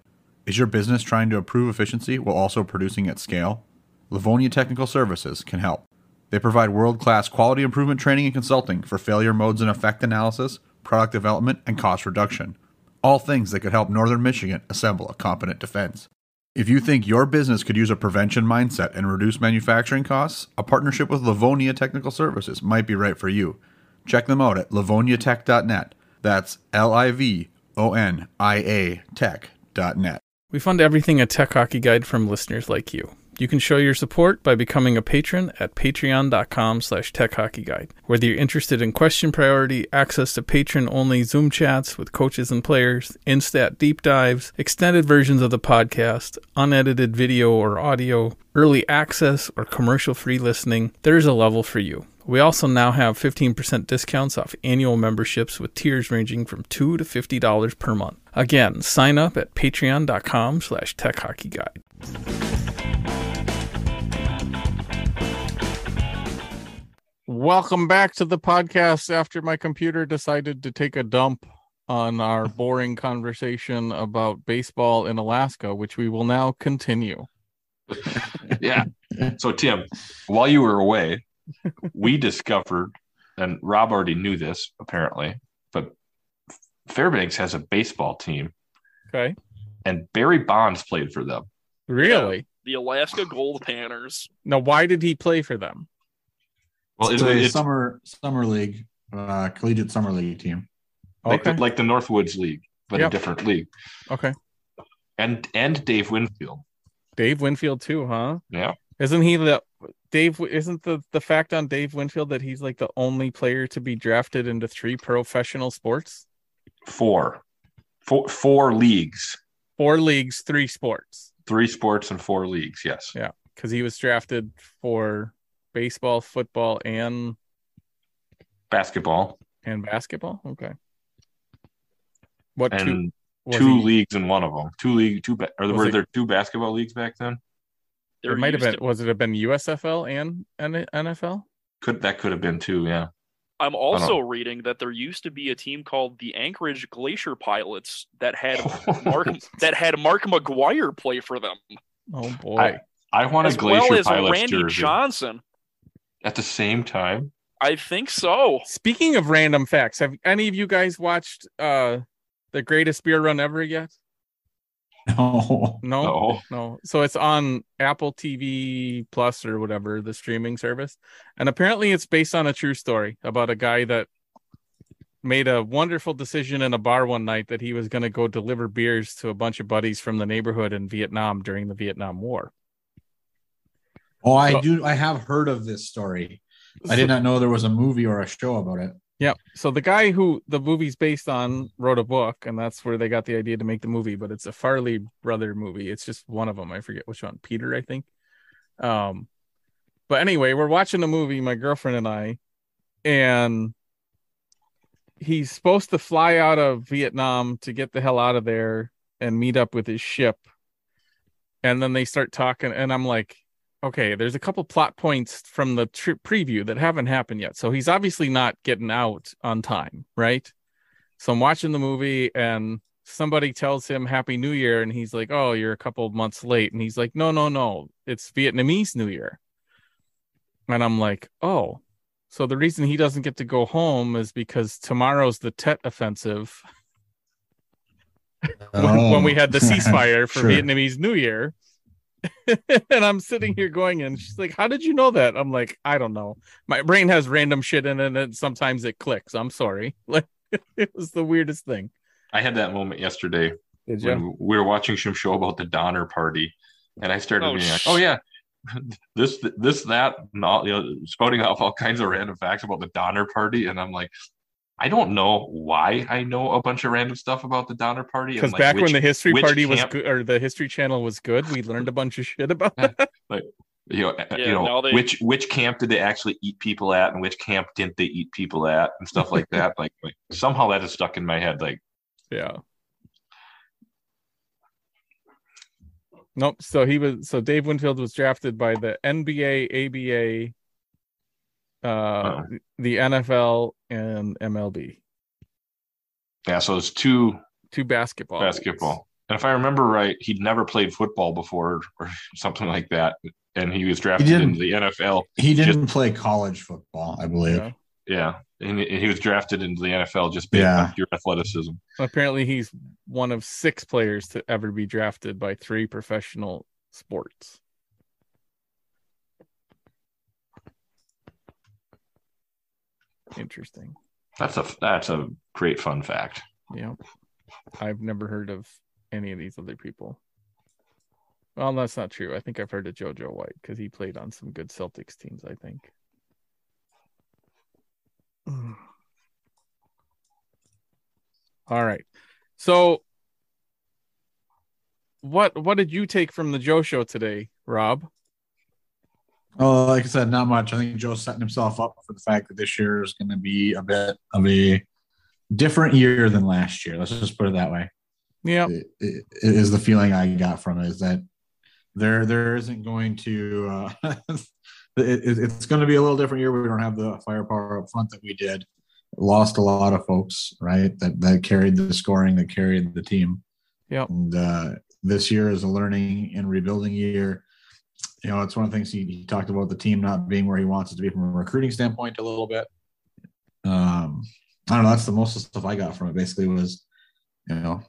Is your business trying to improve efficiency while also producing at scale? Livonia Technical Services can help. They provide world class quality improvement training and consulting for failure modes and effect analysis, product development, and cost reduction. All things that could help Northern Michigan assemble a competent defense. If you think your business could use a prevention mindset and reduce manufacturing costs, a partnership with Livonia Technical Services might be right for you. Check them out at livoniatech.net. That's L I V O N I A tech.net. We fund everything a Tech Hockey Guide from listeners like you. You can show your support by becoming a patron at patreon.com slash techhockeyguide. Whether you're interested in question priority, access to patron-only Zoom chats with coaches and players, instat deep dives, extended versions of the podcast, unedited video or audio, early access, or commercial-free listening, there's a level for you. We also now have 15% discounts off annual memberships with tiers ranging from 2 to $50 per month. Again, sign up at patreon.com slash techhockeyguide. Welcome back to the podcast after my computer decided to take a dump on our [LAUGHS] boring conversation about baseball in Alaska, which we will now continue. [LAUGHS] yeah. So Tim, while you were away, we discovered, and Rob already knew this apparently, but Fairbanks has a baseball team, Okay. and Barry Bonds played for them. Really? The Alaska Gold Panners. Now, why did he play for them? Well, it's it, a it's summer summer league, uh, collegiate summer league team. like, Okay. the, like the Northwoods League, but Yep. a different league. Okay. And and Dave Winfield. Dave Winfield too, huh? Yeah. Isn't he the Dave? Isn't the the fact on Dave Winfield that he's like the only player to be drafted into three professional sports, Four. Four four leagues. four leagues, three sports? Three sports and four leagues, yes. Yeah, because he was drafted for baseball, football, and Basketball. and basketball. Okay. What two? And was two he- leagues in one of them. Two league two ba- or Was were it- there two basketball leagues back then? There It might have been. to- Was it have been USFL and and NFL? Could that could have been two, yeah. I'm also reading that there used to be a team called the Anchorage Glacier Pilots that had [LAUGHS] Mark that had Mark McGwire play for them, Oh boy. I- I want a as Glacier well as Pilots Randy jersey Johnson. At the same time. I think so. Speaking of random facts, have any of you guys watched uh the greatest beer run ever yet? [LAUGHS] No, No, No. no. So it's on Apple TV Plus or whatever the streaming service, and apparently it's based on a true story about a guy that made a wonderful decision in a bar one night that he was going to go deliver beers to a bunch of buddies from the neighborhood in Vietnam during the Vietnam War. Oh, I So- do. I have heard of this story. I did not know there was a movie or a show about it. Yeah. So the guy who the movie's based on wrote a book, and that's where they got the idea to make the movie. But it's a Farley brother movie. It's just one of them. I forget which one. Peter, I think. Um, but anyway, we're watching the movie, my girlfriend and I, and he's supposed to fly out of Vietnam to get the hell out of there and meet up with his ship. And then they start talking, and I'm like, okay, there's a couple plot points from the trip preview that haven't happened yet. So he's obviously not getting out on time, right? So I'm watching the movie and somebody tells him Happy New Year and he's like, Oh, you're a couple months late. And he's like, No, no, no, it's Vietnamese New Year. And I'm like, Oh, so the reason he doesn't get to go home is because tomorrow's the Tet offensive [LAUGHS] when, when we had the oh. [LAUGHS] ceasefire for Sure. Vietnamese New Year. [LAUGHS] and I'm sitting here going, and she's like, How did you know that? I'm like, I don't know. My brain has random shit in it, and sometimes it clicks. I'm sorry. [LAUGHS] Like, it was the weirdest thing. I had that moment yesterday Did when we were watching some show about the Donner Party, and I started Oh, being like, "Oh yeah, this, this, that," and all, you know, spouting off all kinds of random facts about the Donner Party, and I'm like, I don't know why I know a bunch of random stuff about the Donner Party. Because like, back which- when the History which Party was good, or the History Channel was good, we learned a bunch of shit about that. [LAUGHS] you know, Yeah, you know, they- which which camp did they actually eat people at, and which camp didn't they eat people at, and stuff like that. [LAUGHS] like, like somehow that is stuck in my head. Like, Yeah. Nope. So he was. So Dave Winfield was drafted by the NBA, ABA, uh, Oh. the NFL, and MLB. yeah, so it's two Two basketball. leagues. basketball. And if I remember right, he'd never played football before or [LAUGHS] something like that. And he was drafted didn't. into the NFL. He didn't play college football, I believe. Yeah. Yeah. And he and he was drafted into the NFL just based Yeah. on pure athleticism. Apparently, he's one of six players to ever be drafted by three professional sports. Interesting. That's a that's a great fun fact. Yeah. I've never heard of any of these other people. Well, that's not true. I think I've heard of JoJo White because he played on some good Celtics teams, I think. [SIGHS] All right. So what what did you take from the Joe show today, Rob? Oh, like I said, not much. I think Joe's setting himself up for the fact that this year is going to be a bit of a different year than last year. Let's just put it that way. Yeah. It, it, it is the feeling I got from it is that there there isn't going to uh, [LAUGHS] it, it- it's going to be a little different year. We don't have the firepower up front that we did. Lost a lot of folks, right? That that carried the scoring, that carried the team. Yep. And uh, this year is a learning and rebuilding year. You know, it's one of the things he, he talked about the team not being where he wants it to be from a recruiting standpoint a little bit. Um, I don't know. That's the most of the stuff I got from it. Basically, was you know,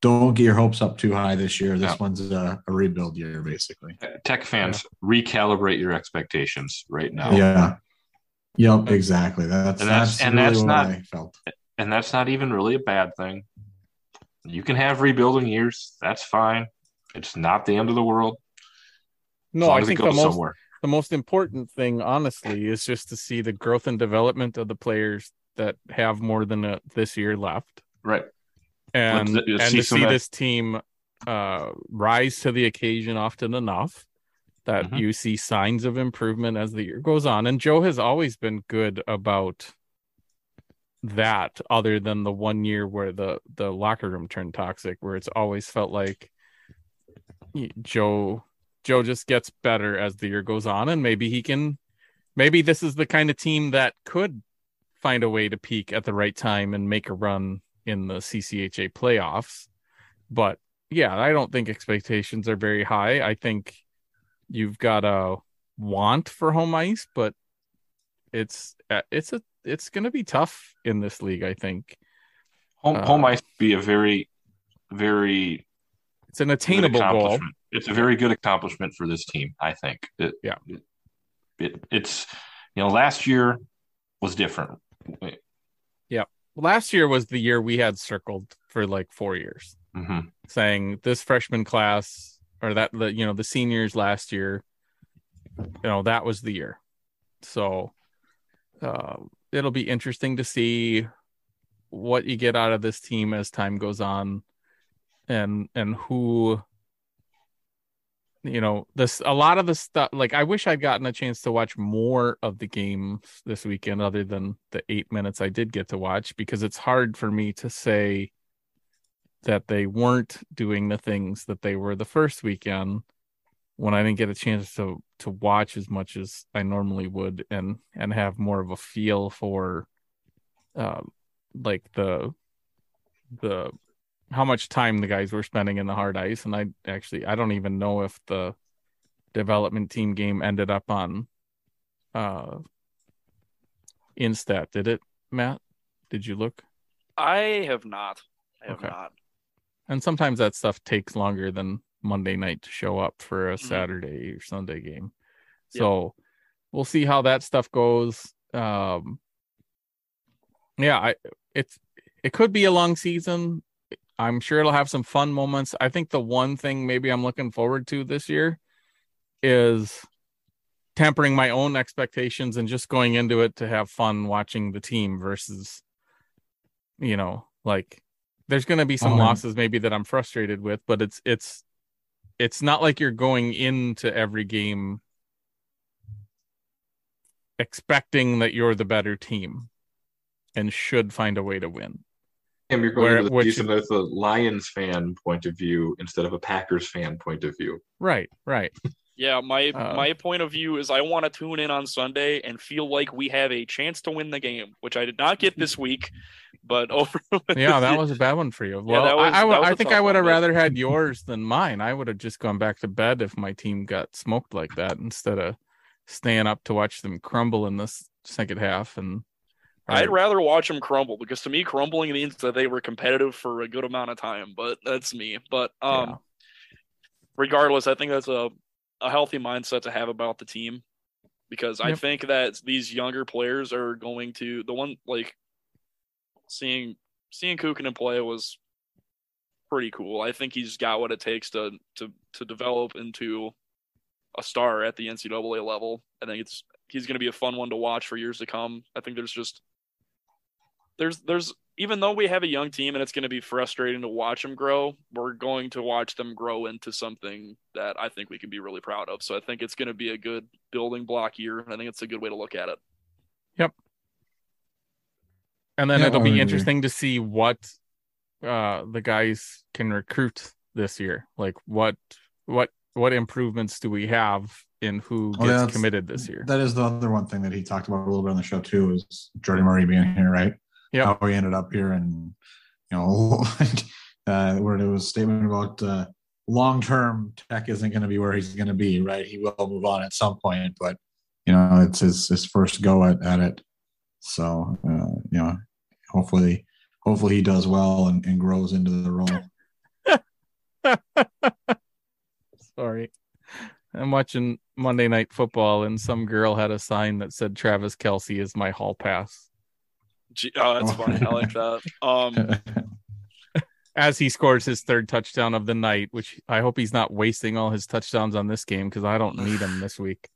don't get your hopes up too high this year. This one's a, a rebuild year, basically. Tech fans, recalibrate your expectations right now. Yeah. Yep. Exactly. That's And that's- that's and really that's not- I felt. And that's not even really a bad thing. You can have rebuilding years. That's fine. It's not the end of the world. No, I think the most somewhere. the most important thing, honestly, is just to see the growth and development of the players that have more than a, this year left, Right. and Let's- let's and see to see this team uh, rise to the occasion often enough that Mhm. you see signs of improvement as the year goes on. And Joe has always been good about that, other than the one year where the the locker room turned toxic, where it's always felt like Joe Joe just gets better as the year goes on, and maybe he can. Maybe this is the kind of team that could find a way to peak at the right time and make a run in the CCHA playoffs. But yeah, I don't think expectations are very high. I think you've got a want for home ice, but it's uh, it's a it's going to be tough in this league. I think Home, Uh, home ice be a very, very it's an attainable goal. It's a very good accomplishment for this team. I think. It, Yeah. It, it, it's you know last year was different. Yeah, last year was the year we had circled for like four years. hmm saying this freshman class or that the you know the seniors last year you know that was the year so uh, it'll be interesting to see what you get out of this team as time goes on and and who you know this a lot of the stuff like i wish i'd gotten a chance to watch more of the games this weekend other than the eight minutes i did get to watch because it's hard for me to say that they weren't doing the things that they were the first weekend when I didn't get a chance to to watch as much as I normally would and and have more of a feel for uh, like the the how much time the guys were spending in the hard ice and I actually I don't even know if the development team game ended up on uh Instat did it Matt did you look I have not. I have Okay. not. and sometimes that stuff takes longer than Monday night to show up for a Mhm. Saturday or Sunday game. Yep. So we'll see how that stuff goes. Um, yeah, I it's it could be a long season. I'm sure it'll have some fun moments. I think the one thing maybe I'm looking forward to this year is tempering my own expectations and just going into it to have fun watching the team versus you know, like there's going to be some oh, yeah. losses maybe that I'm frustrated with, but it's it's it's not like you're going into every game expecting that you're the better team and should find a way to win. And you're going Where- into the which- season with a Lions fan point of view instead of a Packers fan point of view. Right, right. [LAUGHS] Yeah, my Uh, my point of view is I want to tune in on Sunday and feel like we have a chance to win the game, which I did not get this week. [LAUGHS] But over, [LAUGHS] Yeah, that was a bad one for you. Well, that was- I, I, would- that was I a think I would have rather had yours than mine. I would have just gone back to bed if my team got smoked like that instead of staying up to watch them crumble in this second half. And I'd rather watch them crumble because to me, crumbling means that they were competitive for a good amount of time. But that's me. But um, Yeah. regardless, I think that's a a healthy mindset to have about the team because I think that these younger players are going to the one like seeing seeing Kukkonen play was pretty cool. I think he's got what it takes to to to develop into a star at the NCAA level. I think it's he's going to be a fun one to watch for years to come. I think there's just there's there's even though we have a young team and it's going to be frustrating to watch them grow, we're going to watch them grow into something that I think we can be really proud of. So I think it's going to be a good building block year, and I think it's a good way to look at it. Yep. And then Yeah, it'll be interesting to see what uh the guys can recruit this year. Like what what what improvements do we have in who gets that's- committed this year? That is the other one thing that he talked about a little bit on the show too is Jordy Murray being here, right? Yep. How he ended up here, and you know, [LAUGHS] uh, where there was a statement about uh, long term Tech isn't going to be where he's going to be, right? He will move on at some point, but you know, it's his his first go at, at it. So uh, you know, hopefully, hopefully he does well and, and grows into the role. [LAUGHS] Sorry. I'm watching Monday Night Football, and some girl had a sign that said Travis Kelce is my hall pass oh, that's funny. I like that. Um, [LAUGHS] as he scores his third touchdown of the night, which I hope he's not wasting all his touchdowns on this game because I don't need him this week.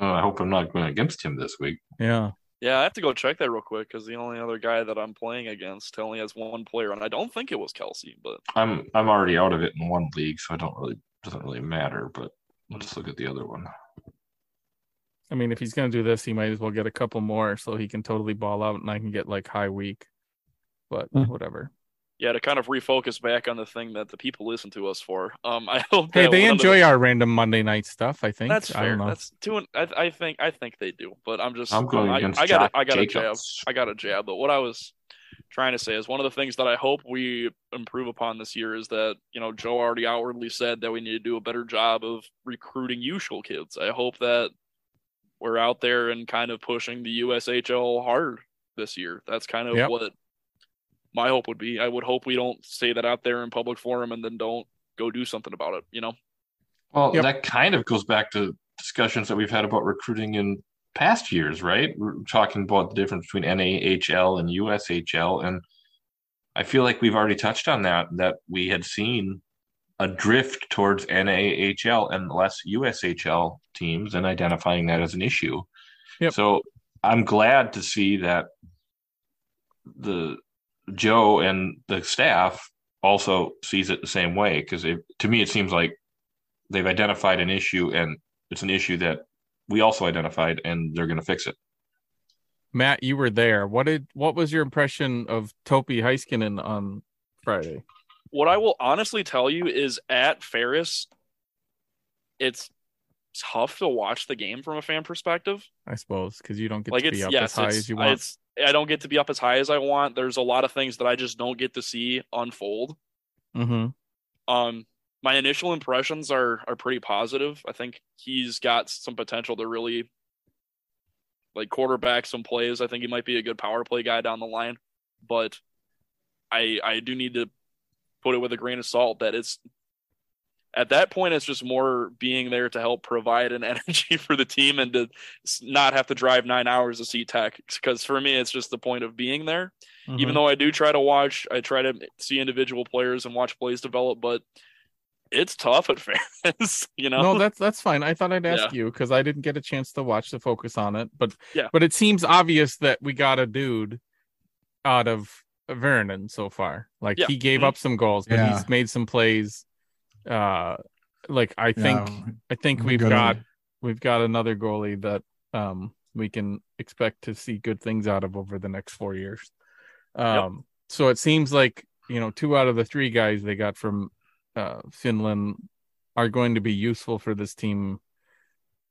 Uh, I hope I'm not going against him this week. Yeah. yeah, I have to go check that real quick because the only other guy that I'm playing against only has one player, and I don't think it was Kelce, but I'm I'm already out of it in one league, so I don't really doesn't really matter. But let's look at the other one. I mean, if he's going to do this, he might as well get a couple more so he can totally ball out and I can get like high week. But Hmm. whatever. yeah, to kind of refocus back on the thing that the people listen to us for. Um, [LAUGHS] I hope Hey, they one of the- enjoy our random Monday night stuff, I think. That's I fair. don't know. That's two. and- I, I think I think they do, but I'm just. I'm going I, against I got. Josh I got a jab. I got a jab. But what I was trying to say is one of the things that I hope we improve upon this year is that you know Joe already outwardly said that we need to do a better job of recruiting USHL kids. I hope that we're out there and kind of pushing the USHL hard this year. That's kind of Yep. what my hope would be. I would hope we don't say that out there in public forum and then don't go do something about it. You know. Well, Yep. that kind of goes back to discussions that we've had about recruiting in past years, right? We're talking about the difference between NAHL and USHL, and I feel like we've already touched on that. That we had seen a drift towards NAHL and less USHL teams, and identifying that as an issue. Yep. So I'm glad to see that the Joe and the staff also sees it the same way because to me it seems like they've identified an issue and it's an issue that we also identified and they're going to fix it. Matt, you were there. What did what was your impression of Topi Heiskanen on Friday? What I will honestly tell you is at Ferris, it's tough to watch the game from a fan perspective. I suppose because you don't get like to be up yes, as high as you want. it's I don't get to be up as high as I want. There's a lot of things that I just don't get to see unfold. hmm Um, my initial impressions are are pretty positive. I think he's got some potential to really like quarterback some plays. I think he might be a good power play guy down the line, but I I do need to put it with a grain of salt that it's at that point it's just more being there to help provide an [LAUGHS] energy for the team and to not have to drive nine hours to see tech because for me it's just the point of being there Mm-hmm. even though I do try to watch, I try to see individual players and watch plays develop, but it's tough at [LAUGHS] Ferris, you know. no, that's that's fine. I thought I'd ask Yeah. you because I didn't get a chance to watch the focus on it, but Yeah. but it seems obvious that we got a dude out of Vernon so far. Like Yeah. he gave Mhm. up some goals, but Yeah. he's made some plays. Uh, like I think Yeah, I think we we've gotta- got we've got another goalie that um we can expect to see good things out of over the next four years. Um, so it seems like you know two out of the three guys they got from uh, Finland are going to be useful for this team,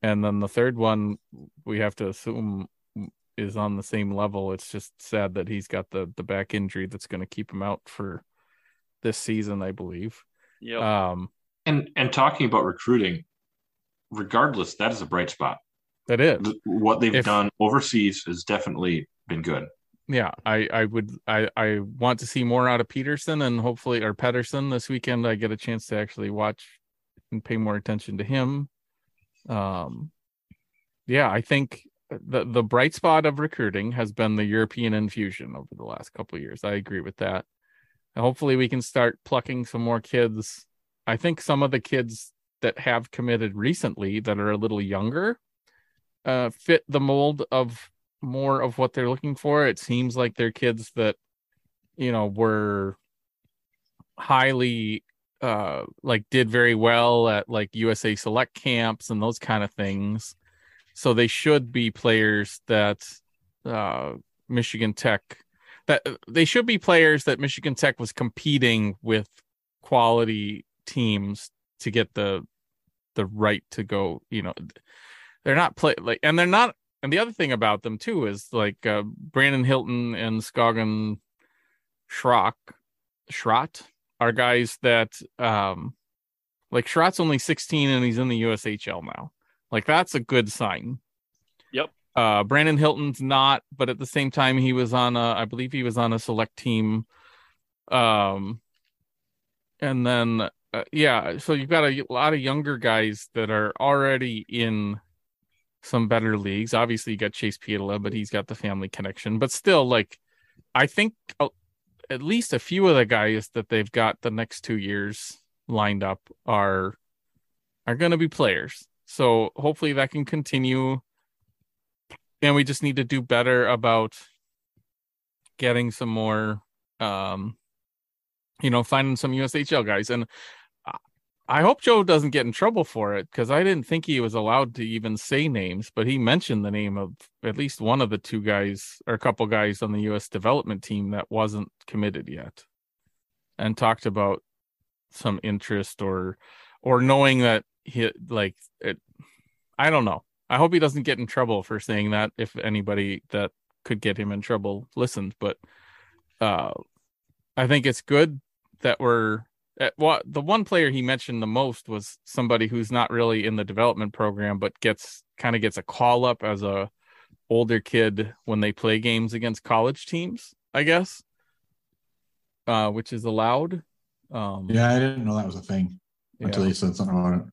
and then the third one we have to assume is on the same level. It's just sad that he's got the the back injury that's going to keep him out for this season, I believe. Yeah. Um, And and talking about recruiting, regardless, that is a bright spot. that is. What they've If- done overseas has definitely been good. yeah i i would i i want to see more out of peterson and hopefully or pedersen this weekend i get a chance to actually watch and pay more attention to him um yeah i think the the bright spot of recruiting has been the european infusion over the last couple of years i agree with that and hopefully we can start plucking some more kids i think some of the kids that have committed recently that are a little younger uh fit the mold of more of what they're looking for. It seems like they're kids that, you know, were highly uh like did very well at like USA select camps and those kind of things. So they should be players that uh Michigan Tech that they should be players that Michigan Tech was competing with quality teams to get the the right to go, you know, they're not play like and they're not and the other thing about them too is like uh, Brandon Hilton and Scoggin Schrock Schrott are guys that um like Schrott's only 16 and he's in the USHL now. Like that's a good sign. Yep. Uh Brandon Hilton's not, but at the same time he was on a I believe he was on a select team. Um and then uh, yeah, so you've got a lot of younger guys that are already in some better leagues. Obviously, you got Chase Pietila, but he's got the family connection. But still, like, I think uh, at least a few of the guys that they've got the next two years lined up are are going to be players. So hopefully that can continue. And we just need to do better about getting some more, um, you know, finding some USHL guys. And I hope Joe doesn't get in trouble for it because I didn't think he was allowed to even say names, but he mentioned the name of at least one of the two guys or a couple guys on the U.S. development team that wasn't committed yet, and talked about some interest or or knowing that he like it. I don't know. I hope he doesn't get in trouble for saying that. If anybody that could get him in trouble listened, but uh, I think it's good that we're uh, well, the one player he mentioned the most was somebody who's not really in the development program, but gets kind of gets a call up as a older kid when they play games against college teams, I guess, uh, which is allowed. Um, Yeah, I didn't know that was a thing yeah. until you said something about it.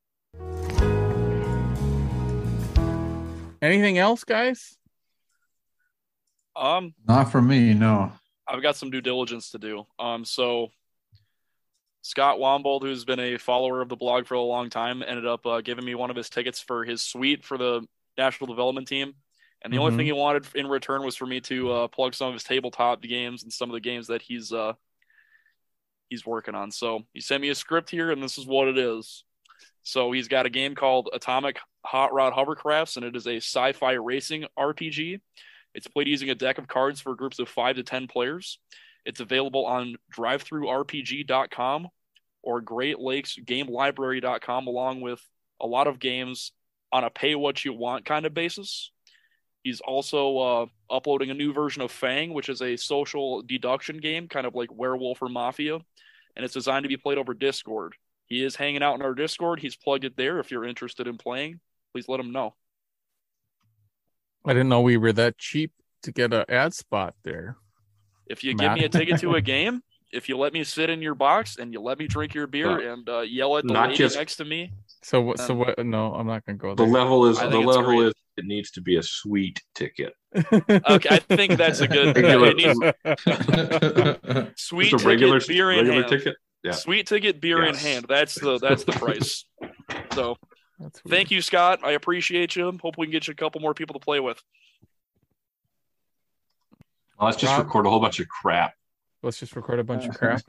Anything else, guys? Um, Not for me, no. I've got some due diligence to do. Um, so Scott Wombold, who's been a follower of the blog for a long time, ended up uh, giving me one of his tickets for his suite for the national development team. And the Mhm. only thing he wanted in return was for me to uh, plug some of his tabletop games and some of the games that he's uh, he's working on. So he sent me a script here, and this is what it is. So he's got a game called Atomic Hot Rod Hovercrafts, and it is a sci-fi racing RPG. It's played using a deck of cards for groups of five to ten players. It's available on drivethrurpg.com or Great Lakes Game Library.com, along with a lot of games on a pay what you want kind of basis. He's also uh, uploading a new version of Fang, which is a social deduction game, kind of like Werewolf or Mafia, and it's designed to be played over Discord. He is hanging out in our Discord. He's plugged it there. If you're interested in playing, please let him know. I didn't know we were that cheap to get an ad spot there. If you Matt? give me a ticket to a [LAUGHS] game, if you let me sit in your box and you let me drink your beer and uh, yell at the Not lady just- next to me, So what? So what? No, I'm not gonna go There. The level is the level great. is it needs to be a sweet ticket. [LAUGHS] okay, I think that's a good. Regular- it needs [LAUGHS] sweet a regular ticket, beer in regular hand. ticket. Yeah. Sweet ticket, beer in hand. That's the that's the price. [LAUGHS] So thank you, Scott. I appreciate you. Hope we can get you a couple more people to play with. Well, let's just Rob? record a whole bunch of crap, Let's just record a bunch of [LAUGHS] crap.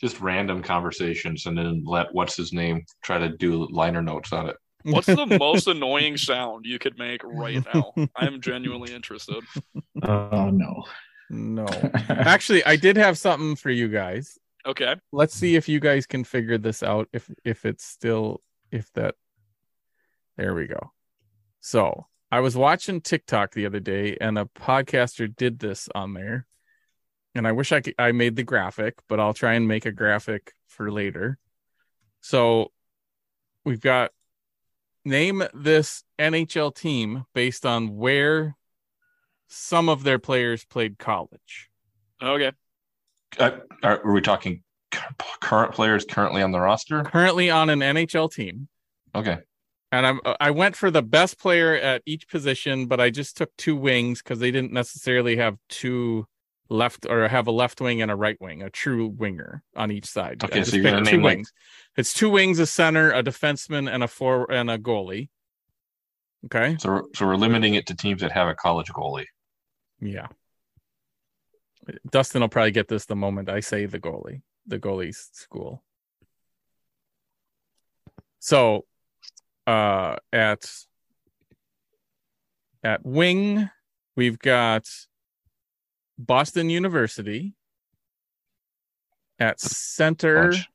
just random conversations, and then let what's his name try to do liner notes on it. What's the [LAUGHS] most annoying sound you could make right now? I'm genuinely interested. Oh no. No, [LAUGHS] actually, I did have something for you guys. Okay. Let's see if you guys can figure this out. If if it's still if that. There we go. So I was watching TikTok the other day, and a podcaster did this on there. And I wish I could, I made the graphic, but I'll try and make a graphic for later. So we've got name this NHL team based on where some of their players played college. Okay. Uh, are, are we talking current players currently on the roster? Currently on an NHL team. Okay. And I'm I went for the best player at each position, but I just took two wings because they didn't necessarily have two left or have a left wing and a right wing, a true winger on each side. Okay, so you're gonna two name, like- wings. It's two wings, a center, a defenseman, and a four and a goalie. Okay. So so we're limiting it to teams that have a college goalie. Yeah. Dustin will probably get this the moment I say the goalie, the goalie's school. So, uh, at at wing, we've got Boston University. At center, Bunch.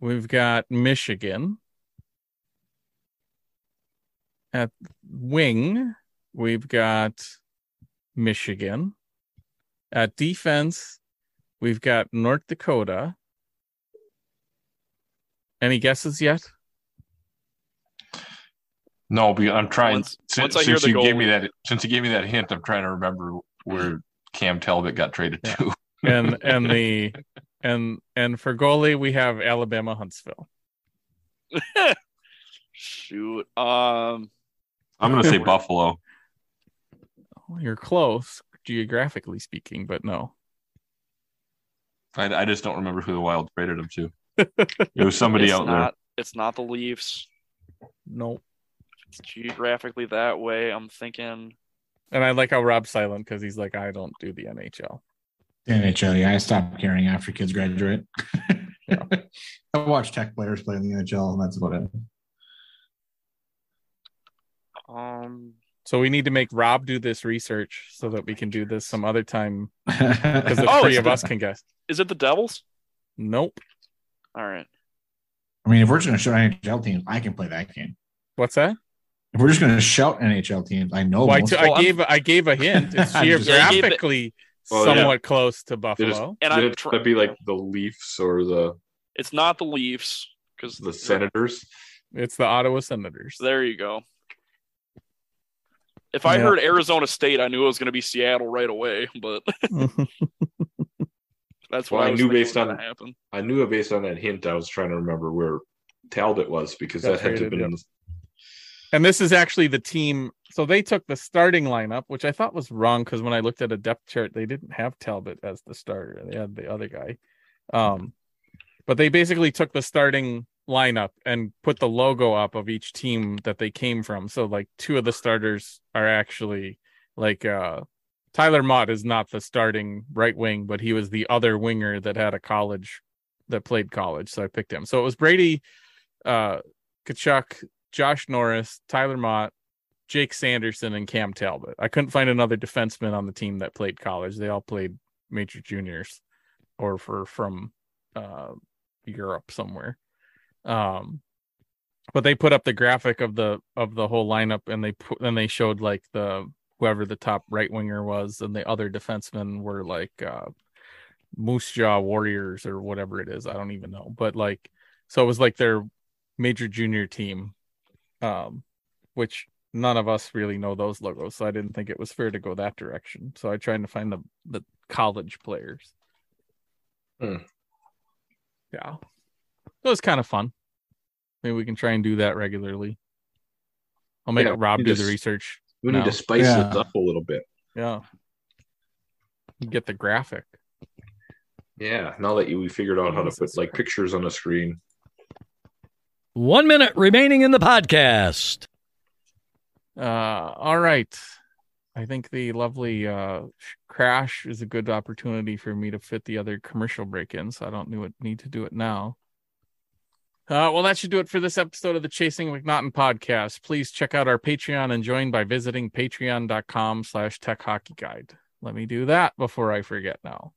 we've got Michigan. At wing, we've got Michigan. At defense, we've got North Dakota. Any guesses yet? No, but I'm trying. Once- since once since the you gave me that, since you gave me that hint, I'm trying to remember where Cam Talbot got traded Yeah. to. [LAUGHS] And and the and and for goalie, we have Alabama Huntsville. [LAUGHS] Shoot. Um. I'm going to say [LAUGHS] Buffalo. You're close geographically speaking, but no. I, I just don't remember who the Wild traded him to. [LAUGHS] It was somebody it's out not, It's not the Leafs. Nope. It's geographically that way. I'm thinking. And I like how Rob's silent because he's like, I don't do the NHL. The NHL, yeah, I stopped caring after kids graduate. [LAUGHS] I watch tech players play in the NHL, and that's about it. Um. So we need to make Rob do this research so that we can do this some other time because the [LAUGHS] Oh, three of the- us can guess. Is it the Devils? Nope. All right. I mean, if we're just going to shout NHL teams, I can play that game. What's that? If we're just going to shout NHL teams, I know. Well, I, most t- Well, I'm- gave I gave a hint. [LAUGHS] It's I'm just- Yeah, you gave it- geographically Well, yeah. somewhat close to Buffalo. And I'm tr- be like the Leafs or the It's not the Leafs because the Senators? It's the Ottawa Senators. There you go. If I Yeah. heard Arizona State, I knew it was going to be Seattle right away. But [LAUGHS] that's what Well, I, I knew based on- gonna happen. I knew it based on that hint. I was trying to remember where Talbot was because Got that had to have been in the and this is actually the team. So they took the starting lineup, which I thought was wrong because when I looked at a depth chart, they didn't have Talbot as the starter. They had the other guy. Um, but they basically took the starting lineup and put the logo up of each team that they came from. So like two of the starters are actually like uh Tyler Motte is not the starting right wing, but he was the other winger that had a college that played college. So I picked him. So it was Brady, uh, Tkachuk, Josh Norris, Tyler Motte, Jake Sanderson and Cam Talbot. I couldn't find another defenseman on the team that played college. They all played major juniors or for from uh, Europe somewhere. Um, but they put up the graphic of the of the whole lineup and they put then they showed like the whoever the top right winger was and the other defensemen were like uh Moose Jaw Warriors or whatever it is. I don't even know. But like so it was like their major junior team. Um which none of us really know those logos, so I didn't think it was fair to go that direction. So I tried to find the the college players. Hmm. Yeah. It was kind of fun. Maybe we can try and do that regularly. I'll make Yeah, Rob do just- the research. We need to spice Yeah. this up a little bit. Yeah. Get the graphic. Yeah. Now that you we figured out how to put like pictures on the screen. One minute remaining in the podcast. Uh all right. I think the lovely uh crash is a good opportunity for me to fit the other commercial break in, so I don't need to do it now. Uh, well, that should do it for this episode of the Chasing McNaughton podcast. Please check out our Patreon and join by visiting patreon.com slash tech hockey guide. Let me do that before I forget now.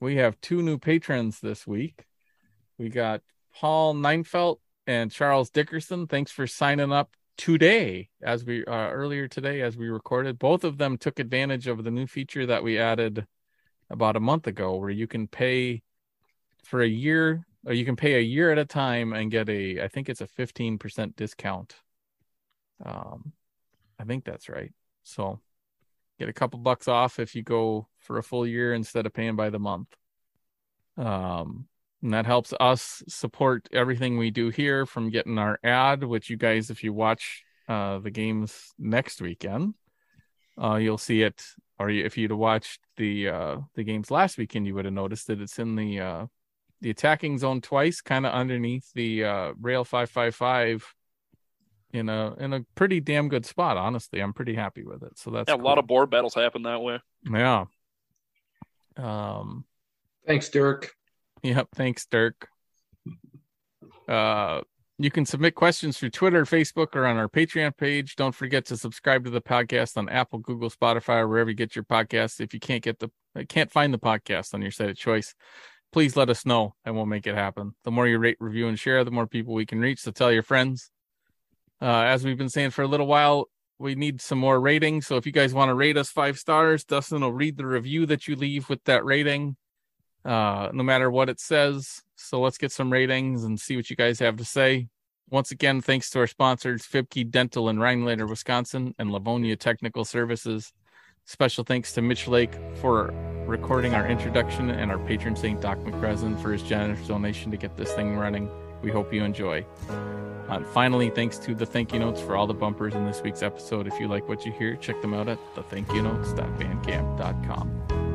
We have two new patrons this week. We got Paul Neinfeld and Charles Dickerson. Thanks for signing up today as we uh, earlier today as we recorded. Both of them took advantage of the new feature that we added about a month ago where you can pay for a year or you can pay a year at a time and get a I think it's a 15% discount. Um I think that's right. So get a couple bucks off if you go for a full year instead of paying by the month. Um and that helps us support everything we do here from getting our ad, which you guys, if you watch uh, the games next weekend, uh, you'll see it. Or if you'd watched the uh, the games last weekend, you would have noticed that it's in the uh, the attacking zone twice, kind of underneath the uh, rail five five five, in a in a pretty damn good spot. Honestly, I'm pretty happy with it. So that's Yeah, a lot of board battles happen that way. yeah. Um. Thanks, Dirk. Yep. Thanks, Dirk. Uh, you can submit questions through Twitter, Facebook, or on our Patreon page. Don't forget to subscribe to the podcast on Apple, Google, Spotify, or wherever you get your podcasts. If you can't get the can't find the podcast on your site of choice, please let us know and we'll make it happen. The more you rate, review, and share, the more people we can reach. So tell your friends. Uh, as we've been saying for a little while, we need some more ratings. So if you guys want to rate us five stars, Dustin will read the review that you leave with that rating uh, no matter what it says. So let's get some ratings and see what you guys have to say. Once again, thanks to our sponsors, Fiebke Dental in Rhinelander, Wisconsin, and Livonia Technical Services. Special thanks to Mitch Lake for recording our introduction and our patron saint, Doc McCrezen, for his generous donation to get this thing running. We hope you enjoy. Uh, and finally, thanks to the thank you notes for all the bumpers in this week's episode. If you like what you hear, check them out at thethankyounotes.bandcamp.com.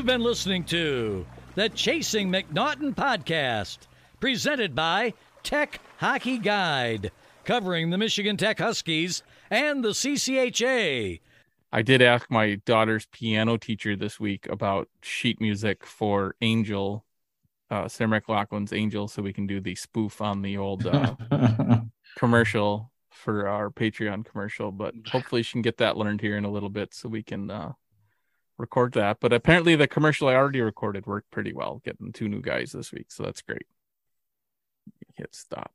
You've been listening to the Chasing McNaughton podcast, presented by Tech Hockey Guide, covering the Michigan Tech Huskies and the CCHA. I did ask my daughter's piano teacher this week about sheet music for Angel, uh, Sarah McLachlan's Angel, so we can do the spoof on the old uh, [LAUGHS] commercial for our Patreon commercial. But hopefully, she can get that learned here in a little bit so we can uh, record that. But apparently, the commercial I already recorded worked pretty well, getting two new guys this week, so that's great. Hit stop.